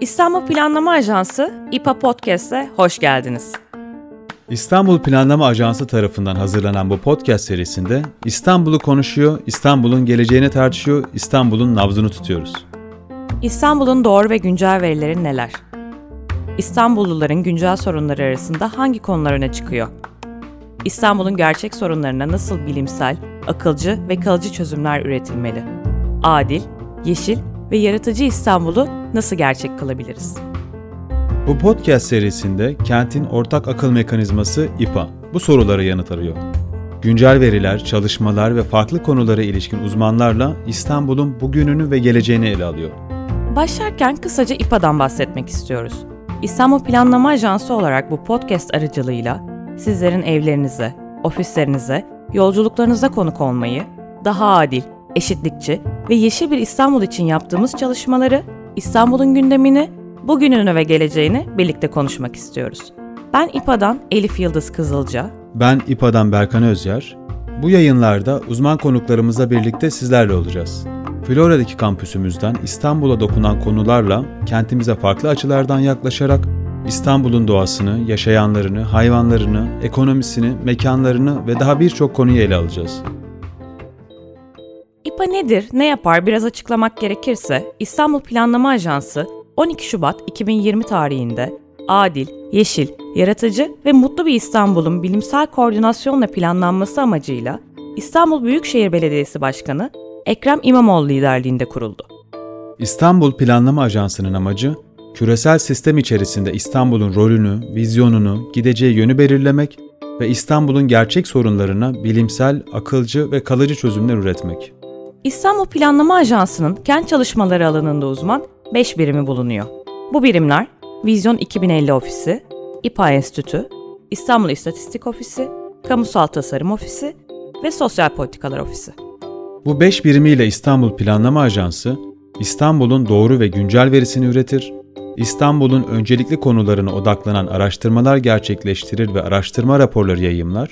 İstanbul Planlama Ajansı İPA Podcast'e hoş geldiniz. İstanbul Planlama Ajansı tarafından hazırlanan bu podcast serisinde İstanbul'u konuşuyor, İstanbul'un geleceğini tartışıyor, İstanbul'un nabzını tutuyoruz. İstanbul'un doğru ve güncel verileri neler? İstanbulluların güncel sorunları arasında hangi konular öne çıkıyor? İstanbul'un gerçek sorunlarına nasıl bilimsel, akılcı ve kalıcı çözümler üretilmeli? Adil, yeşil ve yaratıcı İstanbul'u nasıl gerçek kılabiliriz? Bu podcast serisinde kentin ortak akıl mekanizması İPA bu sorulara yanıt arıyor. Güncel veriler, çalışmalar ve farklı konulara ilişkin uzmanlarla İstanbul'un bugününü ve geleceğini ele alıyor. Başlarken kısaca İPA'dan bahsetmek istiyoruz. İstanbul Planlama Ajansı olarak bu podcast aracılığıyla sizlerin evlerinize, ofislerinize, yolculuklarınıza konuk olmayı, daha adil, eşitlikçi ve yeşil bir İstanbul için yaptığımız çalışmaları, İstanbul'un gündemini, bugününü ve geleceğini birlikte konuşmak istiyoruz. Ben İPA'dan Elif Yıldız Kızılca. Ben İPA'dan Berkan Özyer. Bu yayınlarda uzman konuklarımızla birlikte sizlerle olacağız. Flora'daki kampüsümüzden İstanbul'a dokunan konularla kentimize farklı açılardan yaklaşarak İstanbul'un doğasını, yaşayanlarını, hayvanlarını, ekonomisini, mekanlarını ve daha birçok konuyu ele alacağız. İPA nedir, ne yapar biraz açıklamak gerekirse İstanbul Planlama Ajansı 12 Şubat 2020 tarihinde adil, yeşil, yaratıcı ve mutlu bir İstanbul'un bilimsel koordinasyonla planlanması amacıyla İstanbul Büyükşehir Belediyesi Başkanı Ekrem İmamoğlu liderliğinde kuruldu. İstanbul Planlama Ajansı'nın amacı, küresel sistem içerisinde İstanbul'un rolünü, vizyonunu, gideceği yönü belirlemek ve İstanbul'un gerçek sorunlarına bilimsel, akılcı ve kalıcı çözümler üretmek. İstanbul Planlama Ajansı'nın kent çalışmaları alanında uzman 5 birimi bulunuyor. Bu birimler Vizyon 2050 Ofisi, İPA Enstitü, İstanbul İstatistik Ofisi, Kamusal Tasarım Ofisi ve Sosyal Politikalar Ofisi. Bu 5 birimiyle İstanbul Planlama Ajansı, İstanbul'un doğru ve güncel verisini üretir, İstanbul'un öncelikli konularına odaklanan araştırmalar gerçekleştirir ve araştırma raporları yayımlar,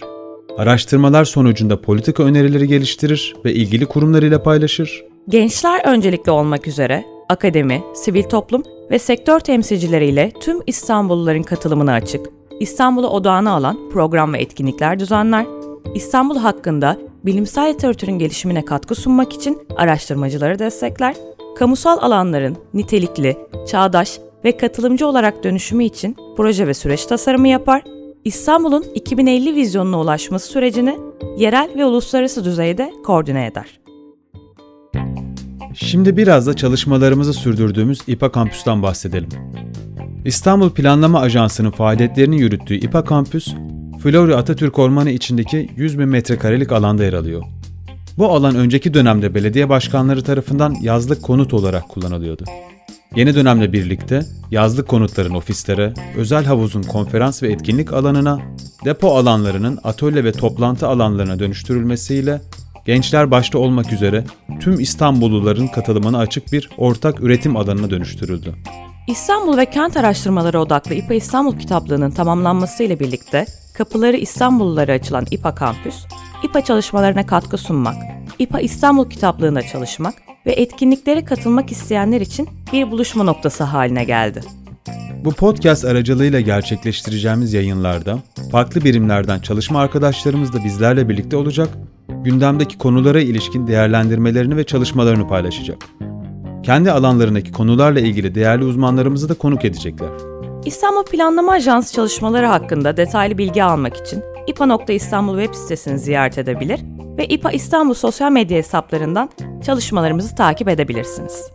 araştırmalar sonucunda politika önerileri geliştirir ve ilgili kurumlarıyla paylaşır. Gençler öncelikli olmak üzere akademi, sivil toplum ve sektör temsilcileriyle tüm İstanbulluların katılımına açık, İstanbul'u odağına alan program ve etkinlikler düzenler, İstanbul hakkında bilimsel literatürün gelişimine katkı sunmak için araştırmacıları destekler, kamusal alanların nitelikli, çağdaş ve katılımcı olarak dönüşümü için proje ve süreç tasarımı yapar, İstanbul'un 2050 vizyonuna ulaşması sürecini yerel ve uluslararası düzeyde koordine eder. Şimdi biraz da çalışmalarımızı sürdürdüğümüz İPA Kampüs'ten bahsedelim. İstanbul Planlama Ajansı'nın faaliyetlerini yürüttüğü İPA Kampüs, Florya Atatürk Ormanı içindeki 100 bin metrekarelik alanda yer alıyor. Bu alan önceki dönemde belediye başkanları tarafından yazlık konut olarak kullanılıyordu. Yeni dönemle birlikte yazlık konutların ofislere, özel havuzun konferans ve etkinlik alanına, depo alanlarının atölye ve toplantı alanlarına dönüştürülmesiyle gençler başta olmak üzere tüm İstanbulluların katılımına açık bir ortak üretim alanına dönüştürüldü. İstanbul ve kent araştırmaları odaklı İPA İstanbul kitaplığının tamamlanmasıyla birlikte kapıları İstanbullulara açılan İPA Kampüs, İPA çalışmalarına katkı sunmak, İPA İstanbul kitaplığında çalışmak ve etkinliklere katılmak isteyenler için bir buluşma noktası haline geldi. Bu podcast aracılığıyla gerçekleştireceğimiz yayınlarda farklı birimlerden çalışma arkadaşlarımız da bizlerle birlikte olacak, gündemdeki konulara ilişkin değerlendirmelerini ve çalışmalarını paylaşacak. Kendi alanlarındaki konularla ilgili değerli uzmanlarımızı da konuk edecekler. İstanbul Planlama Ajansı çalışmaları hakkında detaylı bilgi almak için ipa.istanbul web sitesini ziyaret edebilir ve İPA İstanbul sosyal medya hesaplarından çalışmalarımızı takip edebilirsiniz.